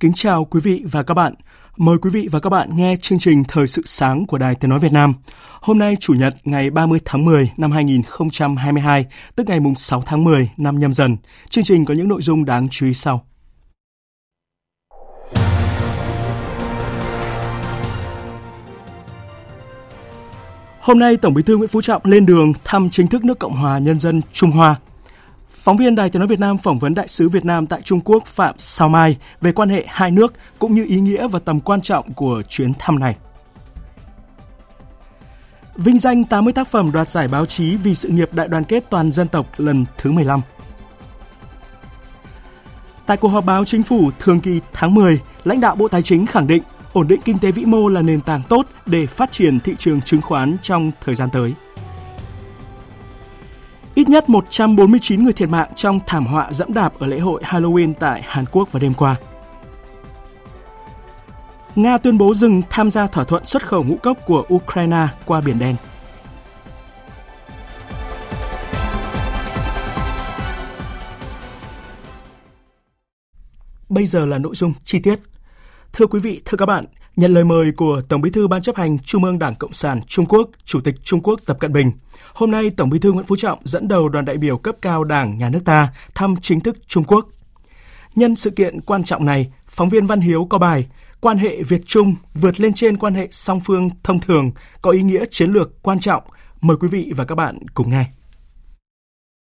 Kính chào quý vị và các bạn. Mời quý vị và các bạn nghe chương trình Thời sự sáng của Đài Tiếng Nói Việt Nam. Hôm nay Chủ nhật ngày 30 tháng 10 năm 2022, tức ngày 6 tháng 10 năm nhâm dần. Chương trình có những nội dung đáng chú ý sau. Hôm nay Tổng Bí thư Nguyễn Phú Trọng lên đường thăm chính thức nước Cộng hòa Nhân dân Trung Hoa. Phóng viên Đài Tiếng nói Việt Nam phỏng vấn đại sứ Việt Nam tại Trung Quốc Phạm Sao Mai về quan hệ hai nước cũng như ý nghĩa và tầm quan trọng của chuyến thăm này. Vinh danh 80 tác phẩm đoạt giải báo chí vì sự nghiệp đại đoàn kết toàn dân tộc lần thứ 15. Tại cuộc họp báo chính phủ thường kỳ tháng 10, lãnh đạo Bộ Tài chính khẳng định ổn định kinh tế vĩ mô là nền tảng tốt để phát triển thị trường chứng khoán trong thời gian tới. Ít nhất 149 người thiệt mạng trong thảm họa dẫm đạp ở lễ hội Halloween tại Hàn Quốc vào đêm qua. Nga tuyên bố dừng tham gia thỏa thuận xuất khẩu ngũ cốc của Ukraine qua Biển Đen. Bây giờ là nội dung chi tiết. Thưa quý vị, thưa các bạn, nhận lời mời của Tổng Bí thư Ban chấp hành Trung ương Đảng Cộng sản Trung Quốc, Chủ tịch Trung Quốc Tập Cận Bình, hôm nay Tổng Bí thư Nguyễn Phú Trọng dẫn đầu đoàn đại biểu cấp cao Đảng nhà nước ta thăm chính thức Trung Quốc. Nhân sự kiện quan trọng này, phóng viên Văn Hiếu có bài Quan hệ Việt Trung vượt lên trên quan hệ song phương thông thường có ý nghĩa chiến lược quan trọng. Mời quý vị và các bạn cùng nghe.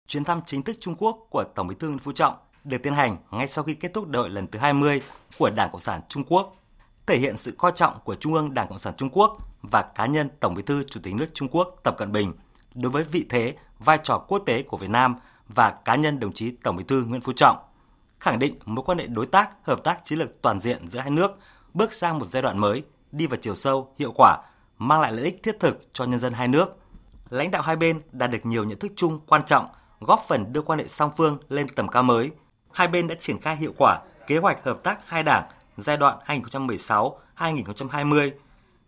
Chuyến thăm chính thức Trung Quốc của Tổng Bí thư Nguyễn Phú Trọng được tiến hành ngay sau khi kết thúc đại hội lần thứ 20 của Đảng Cộng sản Trung Quốc, thể hiện sự coi trọng của Trung ương Đảng Cộng sản Trung Quốc và cá nhân Tổng Bí thư Chủ tịch nước Trung Quốc Tập Cận Bình đối với vị thế, vai trò quốc tế của Việt Nam và cá nhân đồng chí Tổng Bí thư Nguyễn Phú Trọng, khẳng định mối quan hệ đối tác, hợp tác chiến lược toàn diện giữa hai nước bước sang một giai đoạn mới, đi vào chiều sâu, hiệu quả, mang lại lợi ích thiết thực cho nhân dân hai nước. Lãnh đạo hai bên đạt được nhiều nhận thức chung quan trọng, góp phần đưa quan hệ song phương lên tầm cao mới. Hai bên đã triển khai hiệu quả kế hoạch hợp tác hai đảng giai đoạn 2016-2020,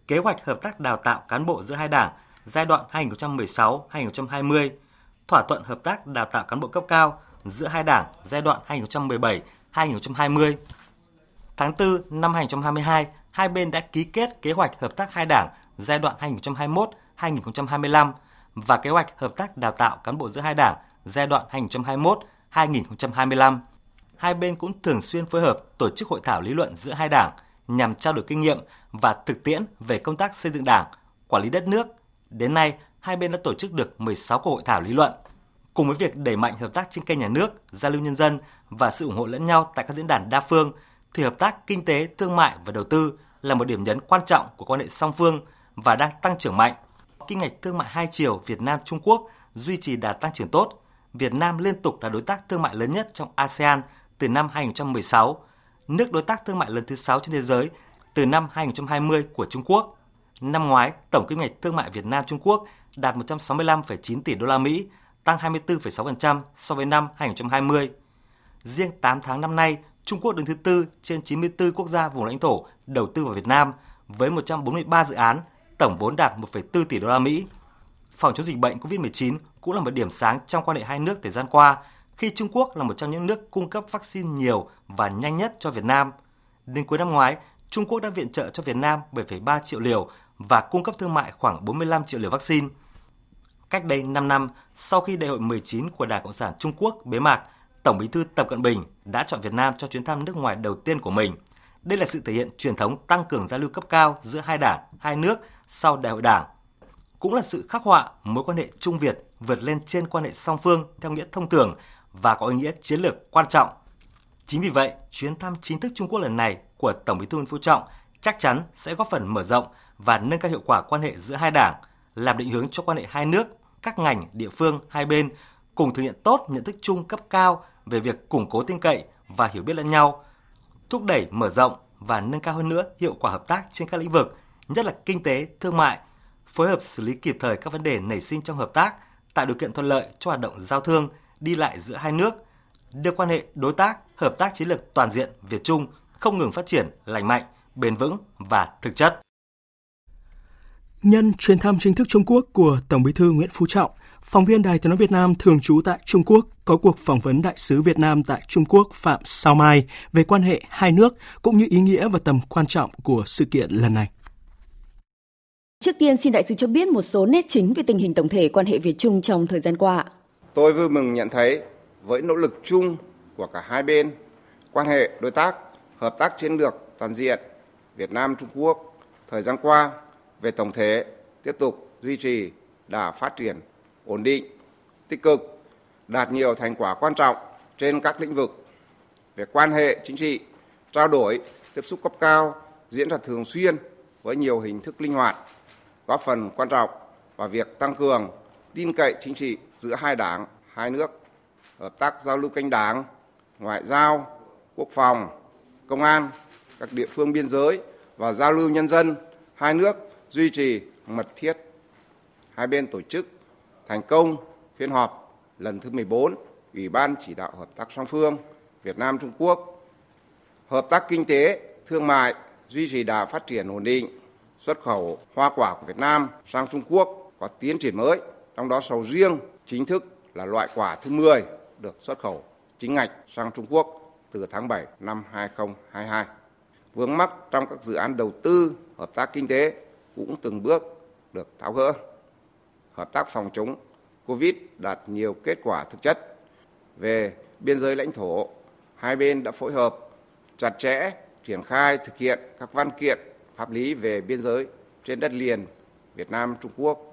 kế hoạch hợp tác đào tạo cán bộ giữa hai đảng giai đoạn 2016-2020, thỏa thuận hợp tác đào tạo cán bộ cấp cao giữa hai đảng giai đoạn 2017-2020. Tháng 4 năm 2022, hai bên đã ký kết kế hoạch hợp tác hai đảng giai đoạn 2021-2025 và kế hoạch hợp tác đào tạo cán bộ giữa hai đảng giai đoạn 2021-2025 hai bên cũng thường xuyên phối hợp tổ chức hội thảo lý luận giữa hai đảng nhằm trao đổi kinh nghiệm và thực tiễn về công tác xây dựng đảng, quản lý đất nước. Đến nay, hai bên đã tổ chức được 16 cuộc hội thảo lý luận. Cùng với việc đẩy mạnh hợp tác trên kênh nhà nước, giao lưu nhân dân và sự ủng hộ lẫn nhau tại các diễn đàn đa phương, thì hợp tác kinh tế, thương mại và đầu tư là một điểm nhấn quan trọng của quan hệ song phương và đang tăng trưởng mạnh. kim ngạch thương mại hai chiều Việt Nam Trung Quốc duy trì đà tăng trưởng tốt. Việt Nam liên tục là đối tác thương mại lớn nhất trong ASEAN từ năm 2016, nước đối tác thương mại lớn thứ 6 trên thế giới từ năm 2020 của Trung Quốc. Năm ngoái, tổng kim ngạch thương mại Việt Nam Trung Quốc đạt 165,9 tỷ đô la Mỹ, tăng 24,6% so với năm 2020. Riêng 8 tháng năm nay, Trung Quốc đứng thứ tư trên 94 quốc gia vùng lãnh thổ đầu tư vào Việt Nam với 143 dự án, tổng vốn đạt 1,4 tỷ đô la Mỹ. Phòng chống dịch bệnh COVID-19 cũng là một điểm sáng trong quan hệ hai nước thời gian qua khi Trung Quốc là một trong những nước cung cấp vaccine nhiều và nhanh nhất cho Việt Nam. Đến cuối năm ngoái, Trung Quốc đã viện trợ cho Việt Nam 7,3 triệu liều và cung cấp thương mại khoảng 45 triệu liều vaccine. Cách đây 5 năm, sau khi Đại hội 19 của Đảng Cộng sản Trung Quốc bế mạc, Tổng Bí thư Tập Cận Bình đã chọn Việt Nam cho chuyến thăm nước ngoài đầu tiên của mình. Đây là sự thể hiện truyền thống tăng cường giao lưu cấp cao giữa hai đảng, hai nước sau Đại hội Đảng. Cũng là sự khắc họa mối quan hệ Trung Việt vượt lên trên quan hệ song phương theo nghĩa thông thường và có ý nghĩa chiến lược quan trọng. Chính vì vậy, chuyến thăm chính thức Trung Quốc lần này của Tổng Bí thư Nguyễn Phú Trọng chắc chắn sẽ góp phần mở rộng và nâng cao hiệu quả quan hệ giữa hai đảng, làm định hướng cho quan hệ hai nước, các ngành, địa phương hai bên cùng thực hiện tốt nhận thức chung cấp cao về việc củng cố tin cậy và hiểu biết lẫn nhau, thúc đẩy mở rộng và nâng cao hơn nữa hiệu quả hợp tác trên các lĩnh vực, nhất là kinh tế, thương mại, phối hợp xử lý kịp thời các vấn đề nảy sinh trong hợp tác, tạo điều kiện thuận lợi cho hoạt động giao thương, đi lại giữa hai nước, đưa quan hệ đối tác, hợp tác chiến lược toàn diện Việt Trung không ngừng phát triển lành mạnh, bền vững và thực chất. Nhân chuyến thăm chính thức Trung Quốc của Tổng Bí thư Nguyễn Phú Trọng, phóng viên Đài Tiếng nói Việt Nam thường trú tại Trung Quốc có cuộc phỏng vấn đại sứ Việt Nam tại Trung Quốc Phạm Sao Mai về quan hệ hai nước cũng như ý nghĩa và tầm quan trọng của sự kiện lần này. Trước tiên xin đại sứ cho biết một số nét chính về tình hình tổng thể quan hệ Việt Trung trong thời gian qua. Tôi vui mừng nhận thấy với nỗ lực chung của cả hai bên, quan hệ đối tác, hợp tác chiến lược toàn diện Việt Nam Trung Quốc thời gian qua về tổng thể tiếp tục duy trì đà phát triển ổn định, tích cực, đạt nhiều thành quả quan trọng trên các lĩnh vực. Về quan hệ chính trị, trao đổi, tiếp xúc cấp cao diễn ra thường xuyên với nhiều hình thức linh hoạt, góp phần quan trọng vào việc tăng cường tin cậy chính trị giữa hai đảng, hai nước, hợp tác giao lưu kênh đảng, ngoại giao, quốc phòng, công an, các địa phương biên giới và giao lưu nhân dân hai nước duy trì mật thiết. Hai bên tổ chức thành công phiên họp lần thứ 14 Ủy ban chỉ đạo hợp tác song phương Việt Nam Trung Quốc. Hợp tác kinh tế, thương mại duy trì đà phát triển ổn định. Xuất khẩu hoa quả của Việt Nam sang Trung Quốc có tiến triển mới, trong đó sầu riêng chính thức là loại quả thứ 10 được xuất khẩu chính ngạch sang Trung Quốc từ tháng 7 năm 2022. Vướng mắc trong các dự án đầu tư, hợp tác kinh tế cũng từng bước được tháo gỡ. Hợp tác phòng chống Covid đạt nhiều kết quả thực chất. Về biên giới lãnh thổ, hai bên đã phối hợp chặt chẽ triển khai thực hiện các văn kiện pháp lý về biên giới trên đất liền Việt Nam Trung Quốc,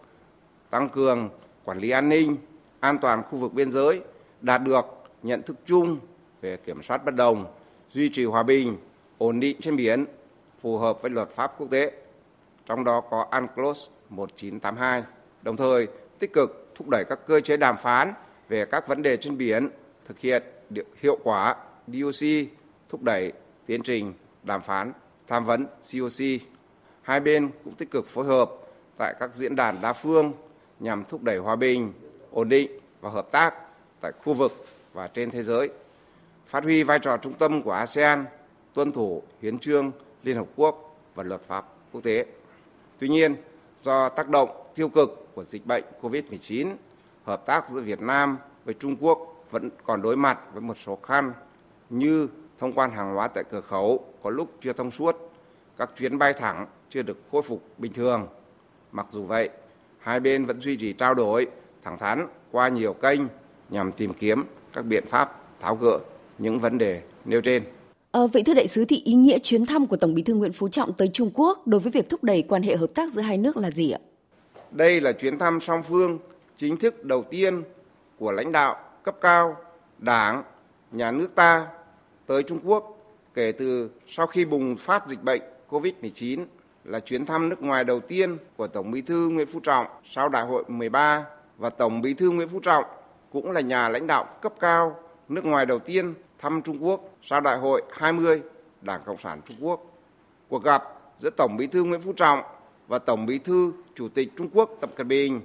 tăng cường quản lý an ninh, an toàn khu vực biên giới, đạt được nhận thức chung về kiểm soát bất đồng, duy trì hòa bình, ổn định trên biển, phù hợp với luật pháp quốc tế, trong đó có UNCLOS 1982, đồng thời tích cực thúc đẩy các cơ chế đàm phán về các vấn đề trên biển, thực hiện hiệu quả DOC, thúc đẩy tiến trình đàm phán tham vấn COC. Hai bên cũng tích cực phối hợp tại các diễn đàn đa phương nhằm thúc đẩy hòa bình, ổn định và hợp tác tại khu vực và trên thế giới. Phát huy vai trò trung tâm của ASEAN, tuân thủ hiến trương Liên Hợp Quốc và luật pháp quốc tế. Tuy nhiên, do tác động tiêu cực của dịch bệnh COVID-19, hợp tác giữa Việt Nam với Trung Quốc vẫn còn đối mặt với một số khăn như thông quan hàng hóa tại cửa khẩu có lúc chưa thông suốt, các chuyến bay thẳng chưa được khôi phục bình thường. Mặc dù vậy, hai bên vẫn duy trì trao đổi thẳng thắn qua nhiều kênh nhằm tìm kiếm các biện pháp tháo gỡ những vấn đề nêu trên. À, vậy thưa đại sứ thì ý nghĩa chuyến thăm của Tổng Bí thư Nguyễn Phú Trọng tới Trung Quốc đối với việc thúc đẩy quan hệ hợp tác giữa hai nước là gì ạ? Đây là chuyến thăm song phương chính thức đầu tiên của lãnh đạo cấp cao Đảng, nhà nước ta tới Trung Quốc kể từ sau khi bùng phát dịch bệnh COVID-19 là chuyến thăm nước ngoài đầu tiên của Tổng Bí thư Nguyễn Phú Trọng sau Đại hội 13 và Tổng Bí thư Nguyễn Phú Trọng cũng là nhà lãnh đạo cấp cao nước ngoài đầu tiên thăm Trung Quốc sau Đại hội 20 Đảng Cộng sản Trung Quốc. Cuộc gặp giữa Tổng Bí thư Nguyễn Phú Trọng và Tổng Bí thư Chủ tịch Trung Quốc Tập Cận Bình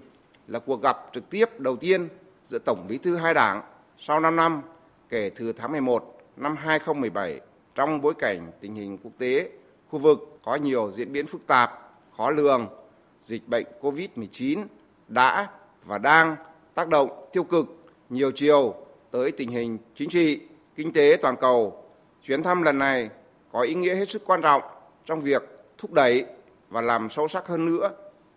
là cuộc gặp trực tiếp đầu tiên giữa Tổng Bí thư hai đảng sau 5 năm kể từ tháng 11 năm 2017 trong bối cảnh tình hình quốc tế, khu vực có nhiều diễn biến phức tạp, khó lường, dịch bệnh COVID-19 đã và đang tác động tiêu cực nhiều chiều tới tình hình chính trị, kinh tế toàn cầu. Chuyến thăm lần này có ý nghĩa hết sức quan trọng trong việc thúc đẩy và làm sâu sắc hơn nữa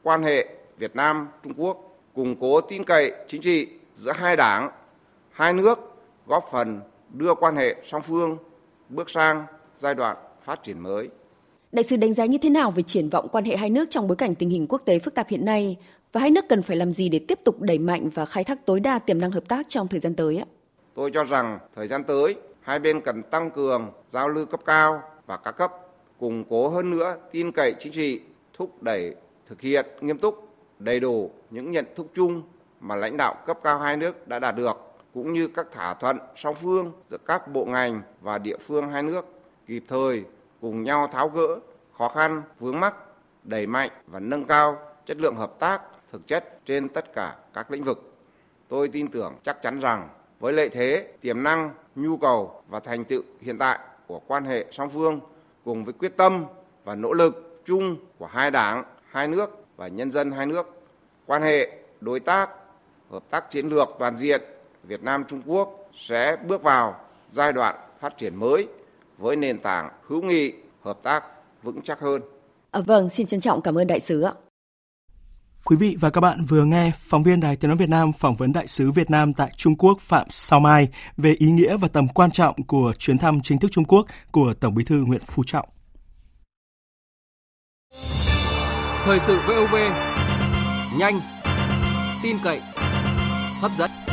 quan hệ Việt Nam Trung Quốc, củng cố tin cậy chính trị giữa hai đảng, hai nước, góp phần đưa quan hệ song phương bước sang giai đoạn phát triển mới. Đại sứ đánh giá như thế nào về triển vọng quan hệ hai nước trong bối cảnh tình hình quốc tế phức tạp hiện nay và hai nước cần phải làm gì để tiếp tục đẩy mạnh và khai thác tối đa tiềm năng hợp tác trong thời gian tới ạ? Tôi cho rằng thời gian tới, hai bên cần tăng cường giao lưu cấp cao và các cấp, củng cố hơn nữa tin cậy chính trị, thúc đẩy thực hiện nghiêm túc, đầy đủ những nhận thức chung mà lãnh đạo cấp cao hai nước đã đạt được cũng như các thỏa thuận song phương giữa các bộ ngành và địa phương hai nước kịp thời cùng nhau tháo gỡ khó khăn vướng mắc đẩy mạnh và nâng cao chất lượng hợp tác thực chất trên tất cả các lĩnh vực. Tôi tin tưởng chắc chắn rằng với lợi thế, tiềm năng, nhu cầu và thành tựu hiện tại của quan hệ song phương cùng với quyết tâm và nỗ lực chung của hai đảng, hai nước và nhân dân hai nước, quan hệ đối tác, hợp tác chiến lược toàn diện Việt Nam Trung Quốc sẽ bước vào giai đoạn phát triển mới với nền tảng hữu nghị, hợp tác vững chắc hơn. À, vâng, xin trân trọng cảm ơn đại sứ ạ. Quý vị và các bạn vừa nghe phóng viên Đài Tiếng nói Việt Nam phỏng vấn đại sứ Việt Nam tại Trung Quốc Phạm Sao Mai về ý nghĩa và tầm quan trọng của chuyến thăm chính thức Trung Quốc của Tổng Bí thư Nguyễn Phú Trọng. Thời sự VOV nhanh, tin cậy, hấp dẫn.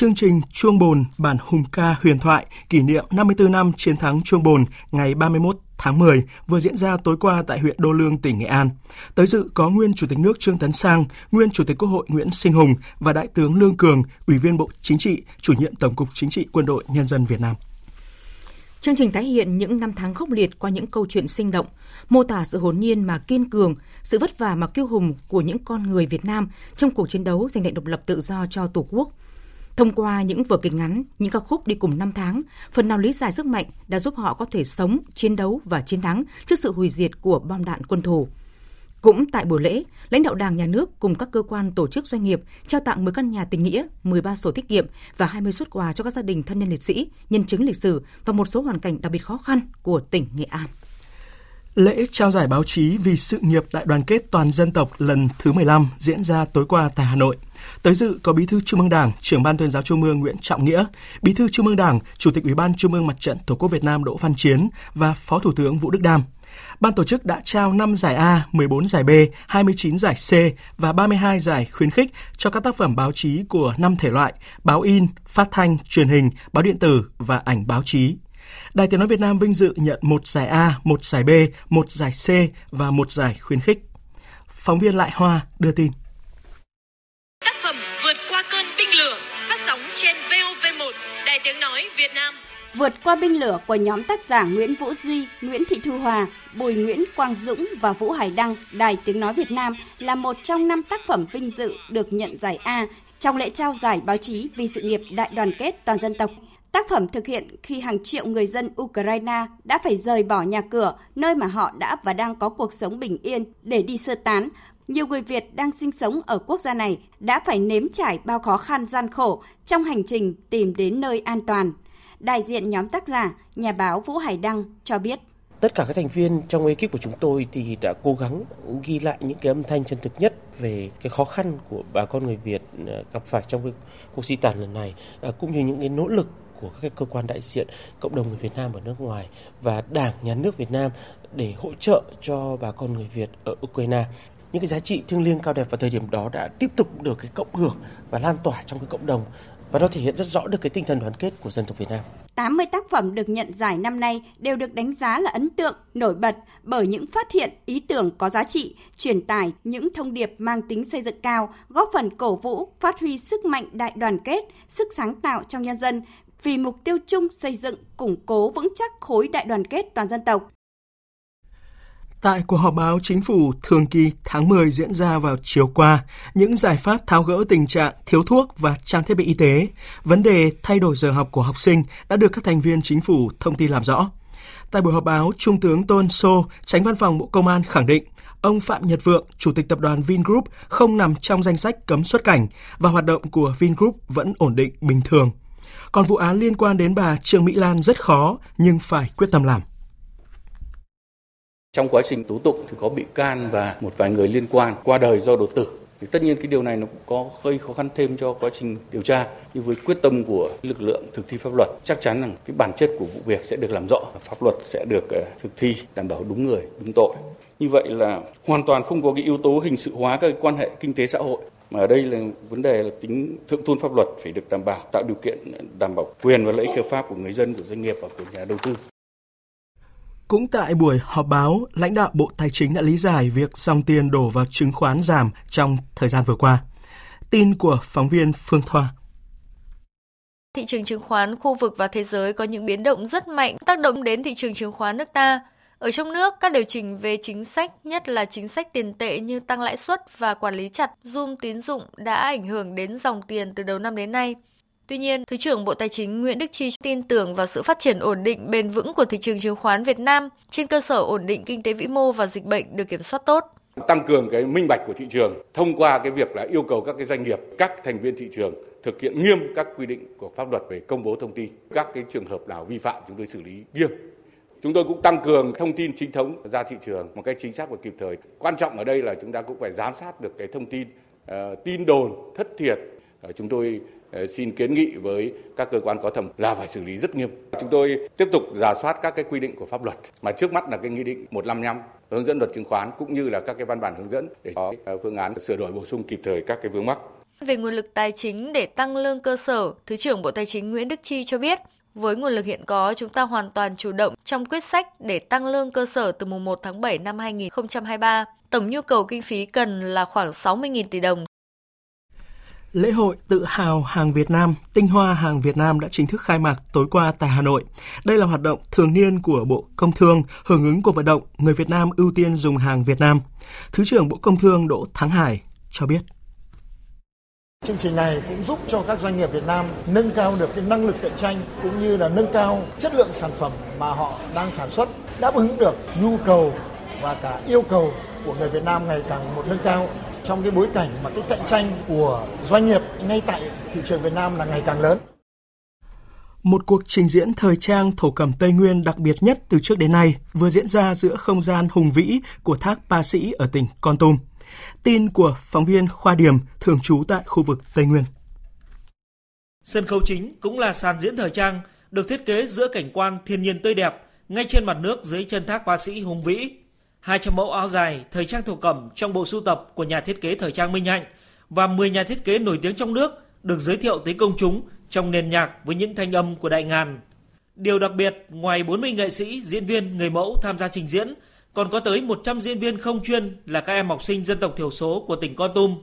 Chương trình Chuông Bồn bản hùng ca huyền thoại kỷ niệm 54 năm chiến thắng Chuông Bồn ngày 31 tháng 10 vừa diễn ra tối qua tại huyện Đô Lương, tỉnh Nghệ An. Tới dự có nguyên Chủ tịch nước Trương Tấn Sang, nguyên Chủ tịch Quốc hội Nguyễn Sinh Hùng và Đại tướng Lương Cường, Ủy viên Bộ Chính trị, Chủ nhiệm Tổng cục Chính trị Quân đội Nhân dân Việt Nam. Chương trình tái hiện những năm tháng khốc liệt qua những câu chuyện sinh động, mô tả sự hồn nhiên mà kiên cường, sự vất vả mà kiêu hùng của những con người Việt Nam trong cuộc chiến đấu giành lại độc lập tự do cho Tổ quốc – Thông qua những vở kịch ngắn, những ca khúc đi cùng năm tháng, phần nào lý giải sức mạnh đã giúp họ có thể sống, chiến đấu và chiến thắng trước sự hủy diệt của bom đạn quân thù. Cũng tại buổi lễ, lãnh đạo Đảng, Nhà nước cùng các cơ quan tổ chức doanh nghiệp trao tặng 10 căn nhà tình nghĩa, 13 sổ tiết kiệm và 20 xuất quà cho các gia đình thân nhân liệt sĩ, nhân chứng lịch sử và một số hoàn cảnh đặc biệt khó khăn của tỉnh Nghệ An. Lễ trao giải báo chí vì sự nghiệp đại đoàn kết toàn dân tộc lần thứ 15 diễn ra tối qua tại Hà Nội. Tới dự có Bí thư Trung ương Đảng, trưởng ban tuyên giáo Trung ương Nguyễn Trọng Nghĩa, Bí thư Trung ương Đảng, Chủ tịch Ủy ban Trung ương Mặt trận Tổ quốc Việt Nam Đỗ Văn Chiến và Phó Thủ tướng Vũ Đức Đam. Ban tổ chức đã trao 5 giải A, 14 giải B, 29 giải C và 32 giải khuyến khích cho các tác phẩm báo chí của 5 thể loại: báo in, phát thanh, truyền hình, báo điện tử và ảnh báo chí. Đài Tiếng nói Việt Nam vinh dự nhận một giải A, một giải B, một giải C và một giải khuyến khích. Phóng viên Lại Hoa đưa tin. Việt Nam. Vượt qua binh lửa của nhóm tác giả Nguyễn Vũ Duy, Nguyễn Thị Thu Hòa, Bùi Nguyễn Quang Dũng và Vũ Hải Đăng, Đài Tiếng Nói Việt Nam là một trong năm tác phẩm vinh dự được nhận giải A trong lễ trao giải báo chí vì sự nghiệp đại đoàn kết toàn dân tộc Tác phẩm thực hiện khi hàng triệu người dân Ukraine đã phải rời bỏ nhà cửa, nơi mà họ đã và đang có cuộc sống bình yên để đi sơ tán. Nhiều người Việt đang sinh sống ở quốc gia này đã phải nếm trải bao khó khăn gian khổ trong hành trình tìm đến nơi an toàn. Đại diện nhóm tác giả, nhà báo Vũ Hải Đăng cho biết. Tất cả các thành viên trong ekip của chúng tôi thì đã cố gắng ghi lại những cái âm thanh chân thực nhất về cái khó khăn của bà con người Việt à, gặp phải trong cái cuộc di tản lần này à, cũng như những cái nỗ lực của các cơ quan đại diện cộng đồng người Việt Nam ở nước ngoài và Đảng nhà nước Việt Nam để hỗ trợ cho bà con người Việt ở Ukraine. Những cái giá trị thiêng liêng cao đẹp vào thời điểm đó đã tiếp tục được cái cộng hưởng và lan tỏa trong cái cộng đồng và nó thể hiện rất rõ được cái tinh thần đoàn kết của dân tộc Việt Nam. 80 tác phẩm được nhận giải năm nay đều được đánh giá là ấn tượng, nổi bật bởi những phát hiện, ý tưởng có giá trị, truyền tải những thông điệp mang tính xây dựng cao, góp phần cổ vũ, phát huy sức mạnh đại đoàn kết, sức sáng tạo trong nhân dân, vì mục tiêu chung xây dựng, củng cố vững chắc khối đại đoàn kết toàn dân tộc. Tại cuộc họp báo chính phủ thường kỳ tháng 10 diễn ra vào chiều qua, những giải pháp tháo gỡ tình trạng thiếu thuốc và trang thiết bị y tế, vấn đề thay đổi giờ học của học sinh đã được các thành viên chính phủ thông tin làm rõ. Tại buổi họp báo, Trung tướng Tôn Sô, tránh văn phòng Bộ Công an khẳng định ông Phạm Nhật Vượng, Chủ tịch tập đoàn Vingroup không nằm trong danh sách cấm xuất cảnh và hoạt động của Vingroup vẫn ổn định bình thường. Còn vụ án liên quan đến bà Trương Mỹ Lan rất khó nhưng phải quyết tâm làm. Trong quá trình tố tụng thì có bị can và một vài người liên quan qua đời do đột tử. Thì tất nhiên cái điều này nó cũng có hơi khó khăn thêm cho quá trình điều tra. Nhưng với quyết tâm của lực lượng thực thi pháp luật, chắc chắn rằng cái bản chất của vụ việc sẽ được làm rõ, pháp luật sẽ được ờ, thực thi đảm bảo đúng người, đúng tội. Như vậy là hoàn toàn không có cái yếu tố hình sự hóa các quan hệ kinh tế xã hội mà ở đây là vấn đề là tính thượng tôn pháp luật phải được đảm bảo, tạo điều kiện đảm bảo quyền và lợi ích hợp pháp của người dân, của doanh nghiệp và của nhà đầu tư. Cũng tại buổi họp báo, lãnh đạo Bộ Tài chính đã lý giải việc dòng tiền đổ vào chứng khoán giảm trong thời gian vừa qua. Tin của phóng viên Phương Thoa. Thị trường chứng khoán khu vực và thế giới có những biến động rất mạnh tác động đến thị trường chứng khoán nước ta. Ở trong nước, các điều chỉnh về chính sách, nhất là chính sách tiền tệ như tăng lãi suất và quản lý chặt zoom tín dụng đã ảnh hưởng đến dòng tiền từ đầu năm đến nay. Tuy nhiên, Thứ trưởng Bộ Tài chính Nguyễn Đức Chi tin tưởng vào sự phát triển ổn định bền vững của thị trường chứng khoán Việt Nam trên cơ sở ổn định kinh tế vĩ mô và dịch bệnh được kiểm soát tốt. Tăng cường cái minh bạch của thị trường thông qua cái việc là yêu cầu các cái doanh nghiệp, các thành viên thị trường thực hiện nghiêm các quy định của pháp luật về công bố thông tin. Các cái trường hợp nào vi phạm chúng tôi xử lý nghiêm. Chúng tôi cũng tăng cường thông tin chính thống ra thị trường một cách chính xác và kịp thời. Quan trọng ở đây là chúng ta cũng phải giám sát được cái thông tin uh, tin đồn thất thiệt. Uh, chúng tôi Ờ, xin kiến nghị với các cơ quan có thẩm là phải xử lý rất nghiêm. Chúng tôi tiếp tục giả soát các cái quy định của pháp luật mà trước mắt là cái nghị định 155 hướng dẫn luật chứng khoán cũng như là các cái văn bản hướng dẫn để có ờ, phương án sửa đổi bổ sung kịp thời các cái vướng mắc. Về nguồn lực tài chính để tăng lương cơ sở, Thứ trưởng Bộ Tài chính Nguyễn Đức Chi cho biết, với nguồn lực hiện có, chúng ta hoàn toàn chủ động trong quyết sách để tăng lương cơ sở từ mùng 1 tháng 7 năm 2023. Tổng nhu cầu kinh phí cần là khoảng 60.000 tỷ đồng. Lễ hội tự hào hàng Việt Nam, tinh hoa hàng Việt Nam đã chính thức khai mạc tối qua tại Hà Nội. Đây là hoạt động thường niên của Bộ Công Thương, hưởng ứng cuộc vận động người Việt Nam ưu tiên dùng hàng Việt Nam. Thứ trưởng Bộ Công Thương Đỗ Thắng Hải cho biết. Chương trình này cũng giúp cho các doanh nghiệp Việt Nam nâng cao được cái năng lực cạnh tranh cũng như là nâng cao chất lượng sản phẩm mà họ đang sản xuất, đáp ứng được nhu cầu và cả yêu cầu của người Việt Nam ngày càng một nâng cao trong cái bối cảnh mà cái cạnh tranh của doanh nghiệp ngay tại thị trường Việt Nam là ngày càng lớn. Một cuộc trình diễn thời trang thổ cẩm Tây Nguyên đặc biệt nhất từ trước đến nay vừa diễn ra giữa không gian hùng vĩ của thác Pa Sĩ ở tỉnh Con Tum. Tin của phóng viên Khoa Điểm, thường trú tại khu vực Tây Nguyên. Sân khấu chính cũng là sàn diễn thời trang, được thiết kế giữa cảnh quan thiên nhiên tươi đẹp, ngay trên mặt nước dưới chân thác Pa Sĩ hùng vĩ. 200 mẫu áo dài thời trang thổ cẩm trong bộ sưu tập của nhà thiết kế thời trang Minh Hạnh và 10 nhà thiết kế nổi tiếng trong nước được giới thiệu tới công chúng trong nền nhạc với những thanh âm của đại ngàn. Điều đặc biệt, ngoài 40 nghệ sĩ, diễn viên, người mẫu tham gia trình diễn, còn có tới 100 diễn viên không chuyên là các em học sinh dân tộc thiểu số của tỉnh Con Tum.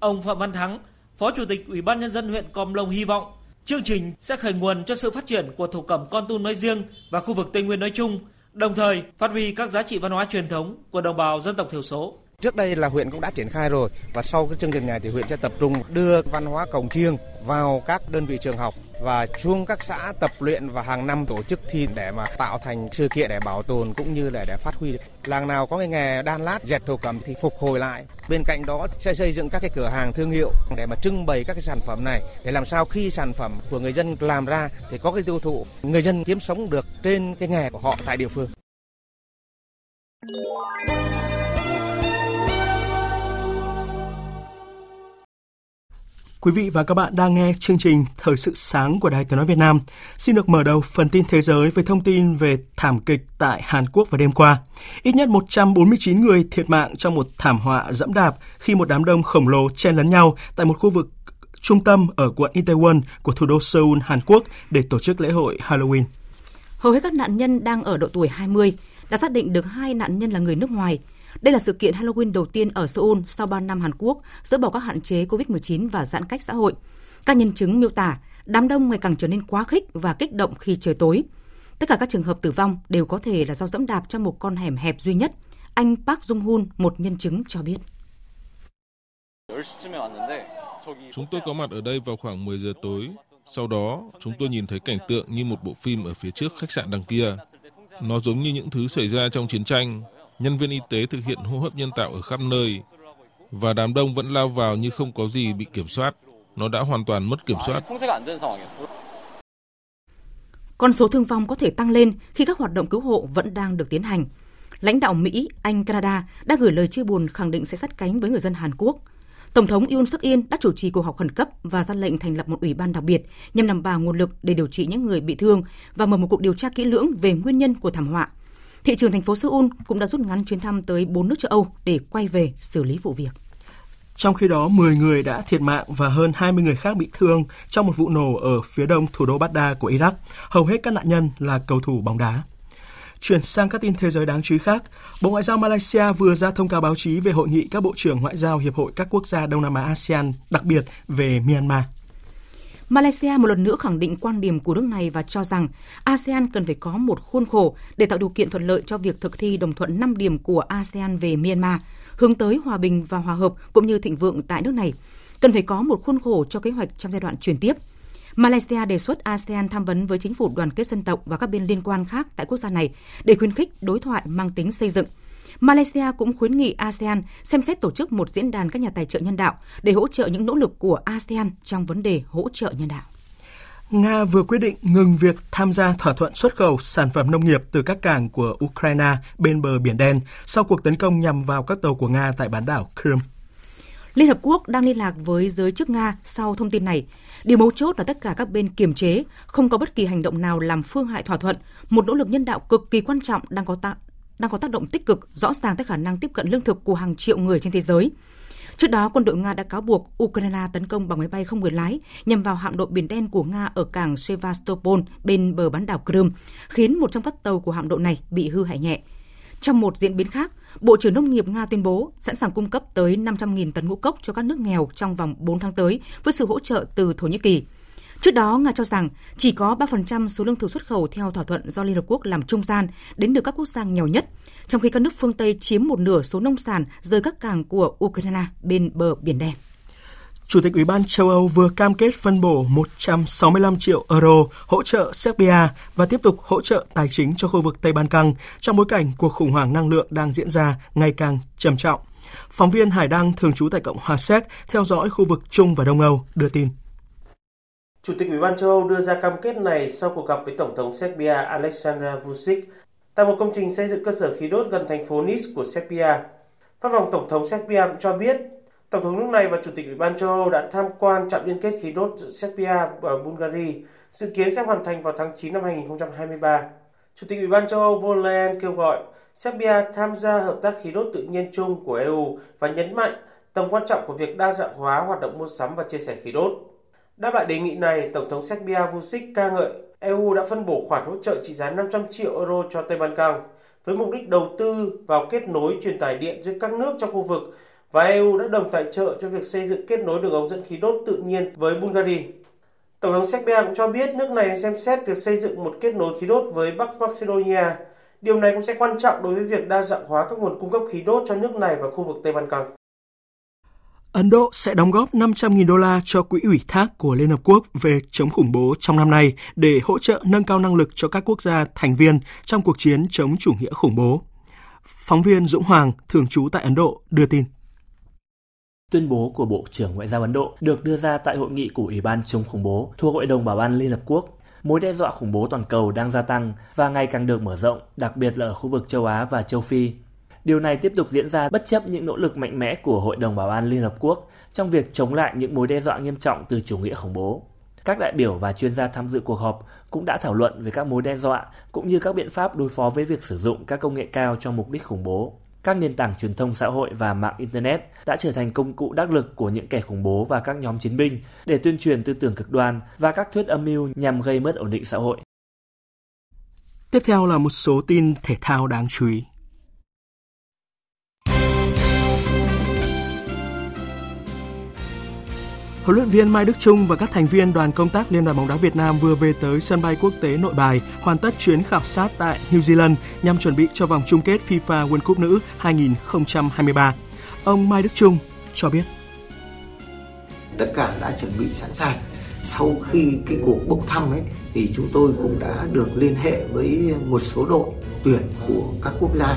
Ông Phạm Văn Thắng, Phó Chủ tịch Ủy ban Nhân dân huyện Com Lông hy vọng chương trình sẽ khởi nguồn cho sự phát triển của thổ cẩm Con Tum nói riêng và khu vực Tây Nguyên nói chung, đồng thời phát huy các giá trị văn hóa truyền thống của đồng bào dân tộc thiểu số. Trước đây là huyện cũng đã triển khai rồi và sau cái chương trình này thì huyện sẽ tập trung đưa văn hóa cổng chiêng vào các đơn vị trường học và xuống các xã tập luyện và hàng năm tổ chức thi để mà tạo thành sự kiện để bảo tồn cũng như là để phát huy. Làng nào có cái nghề đan lát dệt thổ cẩm thì phục hồi lại. Bên cạnh đó sẽ xây dựng các cái cửa hàng thương hiệu để mà trưng bày các cái sản phẩm này. Để làm sao khi sản phẩm của người dân làm ra thì có cái tiêu thụ, người dân kiếm sống được trên cái nghề của họ tại địa phương. Quý vị và các bạn đang nghe chương trình Thời sự sáng của Đài Tiếng Nói Việt Nam. Xin được mở đầu phần tin thế giới với thông tin về thảm kịch tại Hàn Quốc vào đêm qua. Ít nhất 149 người thiệt mạng trong một thảm họa dẫm đạp khi một đám đông khổng lồ chen lấn nhau tại một khu vực trung tâm ở quận Itaewon của thủ đô Seoul, Hàn Quốc để tổ chức lễ hội Halloween. Hầu hết các nạn nhân đang ở độ tuổi 20, đã xác định được hai nạn nhân là người nước ngoài – đây là sự kiện Halloween đầu tiên ở Seoul sau 3 năm Hàn Quốc dỡ bỏ các hạn chế COVID-19 và giãn cách xã hội. Các nhân chứng miêu tả đám đông ngày càng trở nên quá khích và kích động khi trời tối. Tất cả các trường hợp tử vong đều có thể là do dẫm đạp trong một con hẻm hẹp duy nhất. Anh Park Jung-hun, một nhân chứng cho biết. Chúng tôi có mặt ở đây vào khoảng 10 giờ tối. Sau đó, chúng tôi nhìn thấy cảnh tượng như một bộ phim ở phía trước khách sạn đằng kia. Nó giống như những thứ xảy ra trong chiến tranh, nhân viên y tế thực hiện hô hấp nhân tạo ở khắp nơi và đám đông vẫn lao vào như không có gì bị kiểm soát. Nó đã hoàn toàn mất kiểm soát. Con số thương vong có thể tăng lên khi các hoạt động cứu hộ vẫn đang được tiến hành. Lãnh đạo Mỹ, Anh, Canada đã gửi lời chia buồn khẳng định sẽ sát cánh với người dân Hàn Quốc. Tổng thống Yoon suk yeol đã chủ trì cuộc họp khẩn cấp và ra lệnh thành lập một ủy ban đặc biệt nhằm đảm bảo nguồn lực để điều trị những người bị thương và mở một cuộc điều tra kỹ lưỡng về nguyên nhân của thảm họa. Thị trường thành phố Seoul cũng đã rút ngắn chuyến thăm tới bốn nước châu Âu để quay về xử lý vụ việc. Trong khi đó, 10 người đã thiệt mạng và hơn 20 người khác bị thương trong một vụ nổ ở phía đông thủ đô Baghdad của Iraq. Hầu hết các nạn nhân là cầu thủ bóng đá. Chuyển sang các tin thế giới đáng chú ý khác, Bộ Ngoại giao Malaysia vừa ra thông cáo báo chí về hội nghị các bộ trưởng ngoại giao Hiệp hội các quốc gia Đông Nam Á ASEAN, đặc biệt về Myanmar. Malaysia một lần nữa khẳng định quan điểm của nước này và cho rằng ASEAN cần phải có một khuôn khổ để tạo điều kiện thuận lợi cho việc thực thi đồng thuận 5 điểm của ASEAN về Myanmar, hướng tới hòa bình và hòa hợp cũng như thịnh vượng tại nước này. Cần phải có một khuôn khổ cho kế hoạch trong giai đoạn chuyển tiếp. Malaysia đề xuất ASEAN tham vấn với chính phủ đoàn kết dân tộc và các bên liên quan khác tại quốc gia này để khuyến khích đối thoại mang tính xây dựng. Malaysia cũng khuyến nghị ASEAN xem xét tổ chức một diễn đàn các nhà tài trợ nhân đạo để hỗ trợ những nỗ lực của ASEAN trong vấn đề hỗ trợ nhân đạo. Nga vừa quyết định ngừng việc tham gia thỏa thuận xuất khẩu sản phẩm nông nghiệp từ các cảng của Ukraine bên bờ Biển Đen sau cuộc tấn công nhằm vào các tàu của Nga tại bán đảo Crimea. Liên Hợp Quốc đang liên lạc với giới chức Nga sau thông tin này. Điều mấu chốt là tất cả các bên kiềm chế, không có bất kỳ hành động nào làm phương hại thỏa thuận, một nỗ lực nhân đạo cực kỳ quan trọng đang có ta, đang có tác động tích cực rõ ràng tới khả năng tiếp cận lương thực của hàng triệu người trên thế giới. Trước đó, quân đội Nga đã cáo buộc Ukraine tấn công bằng máy bay không người lái nhằm vào hạm đội Biển Đen của Nga ở cảng Sevastopol bên bờ bán đảo Crimea, khiến một trong các tàu của hạm đội này bị hư hại nhẹ. Trong một diễn biến khác, Bộ trưởng Nông nghiệp Nga tuyên bố sẵn sàng cung cấp tới 500.000 tấn ngũ cốc cho các nước nghèo trong vòng 4 tháng tới với sự hỗ trợ từ Thổ Nhĩ Kỳ. Trước đó, Nga cho rằng chỉ có 3% số lương thực xuất khẩu theo thỏa thuận do Liên Hợp Quốc làm trung gian đến được các quốc gia nghèo nhất, trong khi các nước phương Tây chiếm một nửa số nông sản rời các cảng của Ukraine bên bờ Biển Đen. Chủ tịch Ủy ban châu Âu vừa cam kết phân bổ 165 triệu euro hỗ trợ Serbia và tiếp tục hỗ trợ tài chính cho khu vực Tây Ban Căng trong bối cảnh cuộc khủng hoảng năng lượng đang diễn ra ngày càng trầm trọng. Phóng viên Hải Đăng thường trú tại Cộng hòa Séc theo dõi khu vực Trung và Đông Âu đưa tin. Chủ tịch Ủy ban châu Âu đưa ra cam kết này sau cuộc gặp với Tổng thống Serbia Aleksandar Vučić tại một công trình xây dựng cơ sở khí đốt gần thành phố Nice của Serbia. Phát vòng Tổng thống Serbia cũng cho biết Tổng thống nước này và Chủ tịch Ủy ban châu Âu đã tham quan trạm liên kết khí đốt giữa Serbia và Bulgaria, dự kiến sẽ hoàn thành vào tháng 9 năm 2023. Chủ tịch Ủy ban châu Âu von Leyen kêu gọi Serbia tham gia hợp tác khí đốt tự nhiên chung của EU và nhấn mạnh tầm quan trọng của việc đa dạng hóa hoạt động mua sắm và chia sẻ khí đốt. Đáp lại đề nghị này, Tổng thống Serbia Vučić ca ngợi EU đã phân bổ khoản hỗ trợ trị giá 500 triệu euro cho Tây Ban Căng với mục đích đầu tư vào kết nối truyền tải điện giữa các nước trong khu vực và EU đã đồng tài trợ cho việc xây dựng kết nối đường ống dẫn khí đốt tự nhiên với Bulgaria. Tổng thống Serbia cũng cho biết nước này xem xét việc xây dựng một kết nối khí đốt với Bắc Macedonia. Điều này cũng sẽ quan trọng đối với việc đa dạng hóa các nguồn cung cấp khí đốt cho nước này và khu vực Tây Ban Căng. Ấn Độ sẽ đóng góp 500.000 đô la cho quỹ ủy thác của Liên Hợp Quốc về chống khủng bố trong năm nay để hỗ trợ nâng cao năng lực cho các quốc gia thành viên trong cuộc chiến chống chủ nghĩa khủng bố. Phóng viên Dũng Hoàng, thường trú tại Ấn Độ, đưa tin. Tuyên bố của Bộ trưởng Ngoại giao Ấn Độ được đưa ra tại hội nghị của Ủy ban chống khủng bố thuộc Hội đồng Bảo an Liên Hợp Quốc. Mối đe dọa khủng bố toàn cầu đang gia tăng và ngày càng được mở rộng, đặc biệt là ở khu vực châu Á và châu Phi. Điều này tiếp tục diễn ra bất chấp những nỗ lực mạnh mẽ của Hội đồng Bảo an Liên Hợp Quốc trong việc chống lại những mối đe dọa nghiêm trọng từ chủ nghĩa khủng bố. Các đại biểu và chuyên gia tham dự cuộc họp cũng đã thảo luận về các mối đe dọa cũng như các biện pháp đối phó với việc sử dụng các công nghệ cao cho mục đích khủng bố các nền tảng truyền thông xã hội và mạng Internet đã trở thành công cụ đắc lực của những kẻ khủng bố và các nhóm chiến binh để tuyên truyền tư tưởng cực đoan và các thuyết âm mưu nhằm gây mất ổn định xã hội. Tiếp theo là một số tin thể thao đáng chú ý. Huấn luyện viên Mai Đức Trung và các thành viên đoàn công tác Liên đoàn bóng đá Việt Nam vừa về tới sân bay quốc tế Nội Bài, hoàn tất chuyến khảo sát tại New Zealand nhằm chuẩn bị cho vòng chung kết FIFA World Cup nữ 2023. Ông Mai Đức Trung cho biết. Tất cả đã chuẩn bị sẵn sàng. Sau khi cái cuộc bốc thăm ấy thì chúng tôi cũng đã được liên hệ với một số đội tuyển của các quốc gia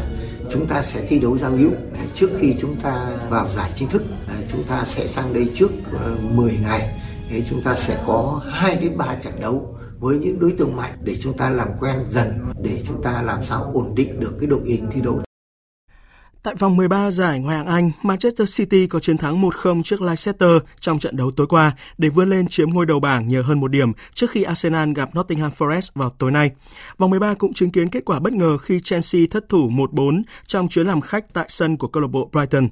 chúng ta sẽ thi đấu giao hữu. Trước khi chúng ta vào giải chính thức chúng ta sẽ sang đây trước ờ, 10 ngày. Thế chúng ta sẽ có 2 đến 3 trận đấu với những đối tượng mạnh để chúng ta làm quen dần, để chúng ta làm sao ổn định được cái đội hình thi đấu. Tại vòng 13 giải Ngoại hạng Anh, Manchester City có chiến thắng 1-0 trước Leicester trong trận đấu tối qua để vươn lên chiếm ngôi đầu bảng nhờ hơn một điểm trước khi Arsenal gặp Nottingham Forest vào tối nay. Vòng 13 cũng chứng kiến kết quả bất ngờ khi Chelsea thất thủ 1-4 trong chuyến làm khách tại sân của câu lạc bộ Brighton.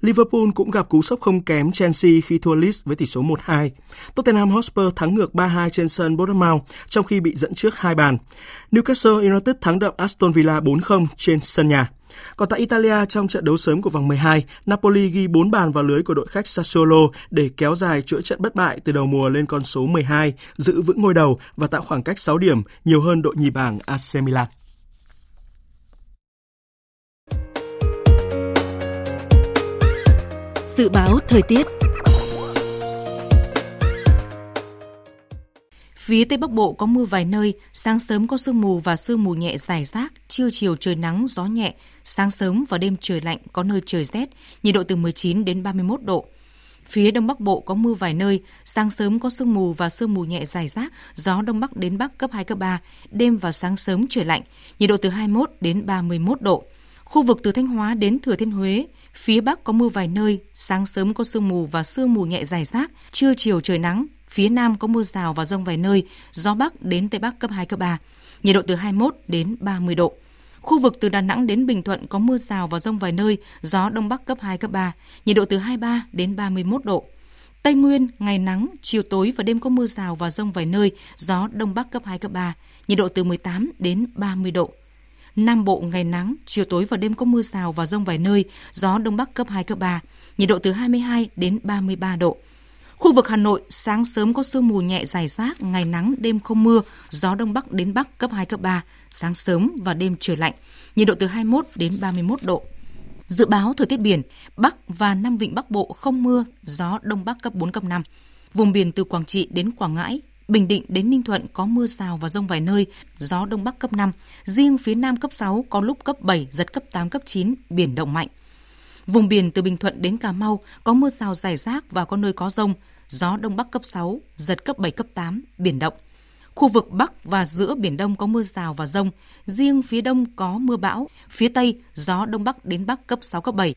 Liverpool cũng gặp cú sốc không kém Chelsea khi thua Leeds với tỷ số 1-2. Tottenham Hotspur thắng ngược 3-2 trên sân Bournemouth trong khi bị dẫn trước hai bàn. Newcastle United thắng đậm Aston Villa 4-0 trên sân nhà. Còn tại Italia, trong trận đấu sớm của vòng 12, Napoli ghi 4 bàn vào lưới của đội khách Sassuolo để kéo dài chuỗi trận bất bại từ đầu mùa lên con số 12, giữ vững ngôi đầu và tạo khoảng cách 6 điểm, nhiều hơn đội nhì bảng AC Milan. Dự báo thời tiết Phía Tây Bắc Bộ có mưa vài nơi, sáng sớm có sương mù và sương mù nhẹ dài rác, trưa chiều trời nắng, gió nhẹ, sáng sớm và đêm trời lạnh, có nơi trời rét, nhiệt độ từ 19 đến 31 độ. Phía Đông Bắc Bộ có mưa vài nơi, sáng sớm có sương mù và sương mù nhẹ dài rác, gió Đông Bắc đến Bắc cấp 2, cấp 3, đêm và sáng sớm trời lạnh, nhiệt độ từ 21 đến 31 độ. Khu vực từ Thanh Hóa đến Thừa Thiên Huế, phía Bắc có mưa vài nơi, sáng sớm có sương mù và sương mù nhẹ dài rác, trưa chiều trời nắng, Phía Nam có mưa rào và rông vài nơi, gió Bắc đến Tây Bắc cấp 2, cấp 3. Nhiệt độ từ 21 đến 30 độ. Khu vực từ Đà Nẵng đến Bình Thuận có mưa rào và rông vài nơi, gió Đông Bắc cấp 2, cấp 3. Nhiệt độ từ 23 đến 31 độ. Tây Nguyên, ngày nắng, chiều tối và đêm có mưa rào và rông vài nơi, gió Đông Bắc cấp 2, cấp 3. Nhiệt độ từ 18 đến 30 độ. Nam Bộ ngày nắng, chiều tối và đêm có mưa rào và rông vài nơi, gió Đông Bắc cấp 2, cấp 3. Nhiệt độ từ 22 đến 33 độ. Khu vực Hà Nội, sáng sớm có sương mù nhẹ dài rác, ngày nắng, đêm không mưa, gió đông bắc đến bắc cấp 2, cấp 3, sáng sớm và đêm trời lạnh, nhiệt độ từ 21 đến 31 độ. Dự báo thời tiết biển, Bắc và Nam Vịnh Bắc Bộ không mưa, gió đông bắc cấp 4, cấp 5. Vùng biển từ Quảng Trị đến Quảng Ngãi, Bình Định đến Ninh Thuận có mưa rào và rông vài nơi, gió đông bắc cấp 5. Riêng phía Nam cấp 6 có lúc cấp 7, giật cấp 8, cấp 9, biển động mạnh. Vùng biển từ Bình Thuận đến Cà Mau có mưa rào rải rác và có nơi có rông, gió đông bắc cấp 6, giật cấp 7, cấp 8, biển động. Khu vực Bắc và giữa Biển Đông có mưa rào và rông, riêng phía Đông có mưa bão, phía Tây gió Đông Bắc đến Bắc cấp 6, cấp 7.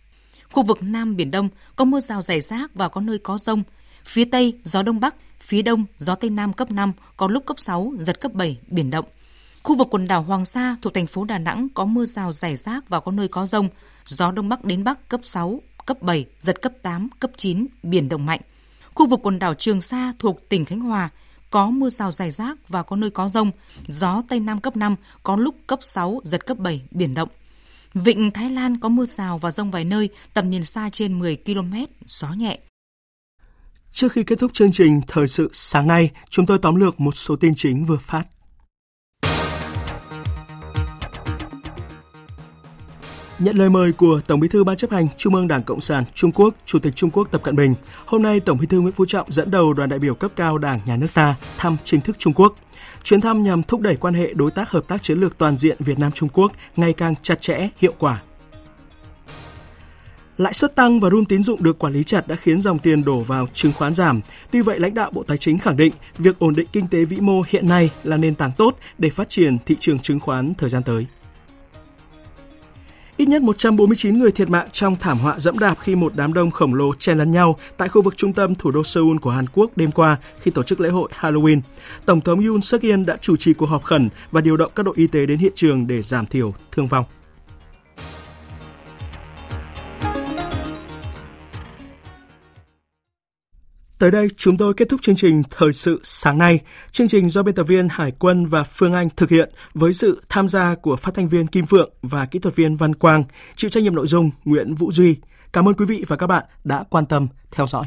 Khu vực Nam Biển Đông có mưa rào rải rác và có nơi có rông. Phía Tây gió Đông Bắc, phía Đông gió Tây Nam cấp 5, có lúc cấp 6, giật cấp 7, biển động. Khu vực quần đảo Hoàng Sa thuộc thành phố Đà Nẵng có mưa rào rải rác và có nơi có rông, gió Đông Bắc đến Bắc cấp 6, cấp 7, giật cấp 8, cấp 9, biển động mạnh. Khu vực quần đảo Trường Sa thuộc tỉnh Khánh Hòa có mưa rào rải rác và có nơi có rông, gió Tây Nam cấp 5, có lúc cấp 6, giật cấp 7, biển động. Vịnh Thái Lan có mưa rào và rông vài nơi, tầm nhìn xa trên 10 km, gió nhẹ. Trước khi kết thúc chương trình Thời sự sáng nay, chúng tôi tóm lược một số tin chính vừa phát. Nhận lời mời của Tổng Bí thư Ban chấp hành Trung ương Đảng Cộng sản Trung Quốc, Chủ tịch Trung Quốc Tập Cận Bình, hôm nay Tổng Bí thư Nguyễn Phú Trọng dẫn đầu đoàn đại biểu cấp cao Đảng nhà nước ta thăm chính thức Trung Quốc. Chuyến thăm nhằm thúc đẩy quan hệ đối tác hợp tác chiến lược toàn diện Việt Nam Trung Quốc ngày càng chặt chẽ, hiệu quả. Lãi suất tăng và room tín dụng được quản lý chặt đã khiến dòng tiền đổ vào chứng khoán giảm. Tuy vậy, lãnh đạo Bộ Tài chính khẳng định việc ổn định kinh tế vĩ mô hiện nay là nền tảng tốt để phát triển thị trường chứng khoán thời gian tới. Ít nhất 149 người thiệt mạng trong thảm họa dẫm đạp khi một đám đông khổng lồ chen lấn nhau tại khu vực trung tâm thủ đô Seoul của Hàn Quốc đêm qua khi tổ chức lễ hội Halloween. Tổng thống Yoon suk yeol đã chủ trì cuộc họp khẩn và điều động các đội y tế đến hiện trường để giảm thiểu thương vong. Tới đây chúng tôi kết thúc chương trình Thời sự sáng nay. Chương trình do biên tập viên Hải quân và Phương Anh thực hiện với sự tham gia của phát thanh viên Kim Phượng và kỹ thuật viên Văn Quang, chịu trách nhiệm nội dung Nguyễn Vũ Duy. Cảm ơn quý vị và các bạn đã quan tâm theo dõi.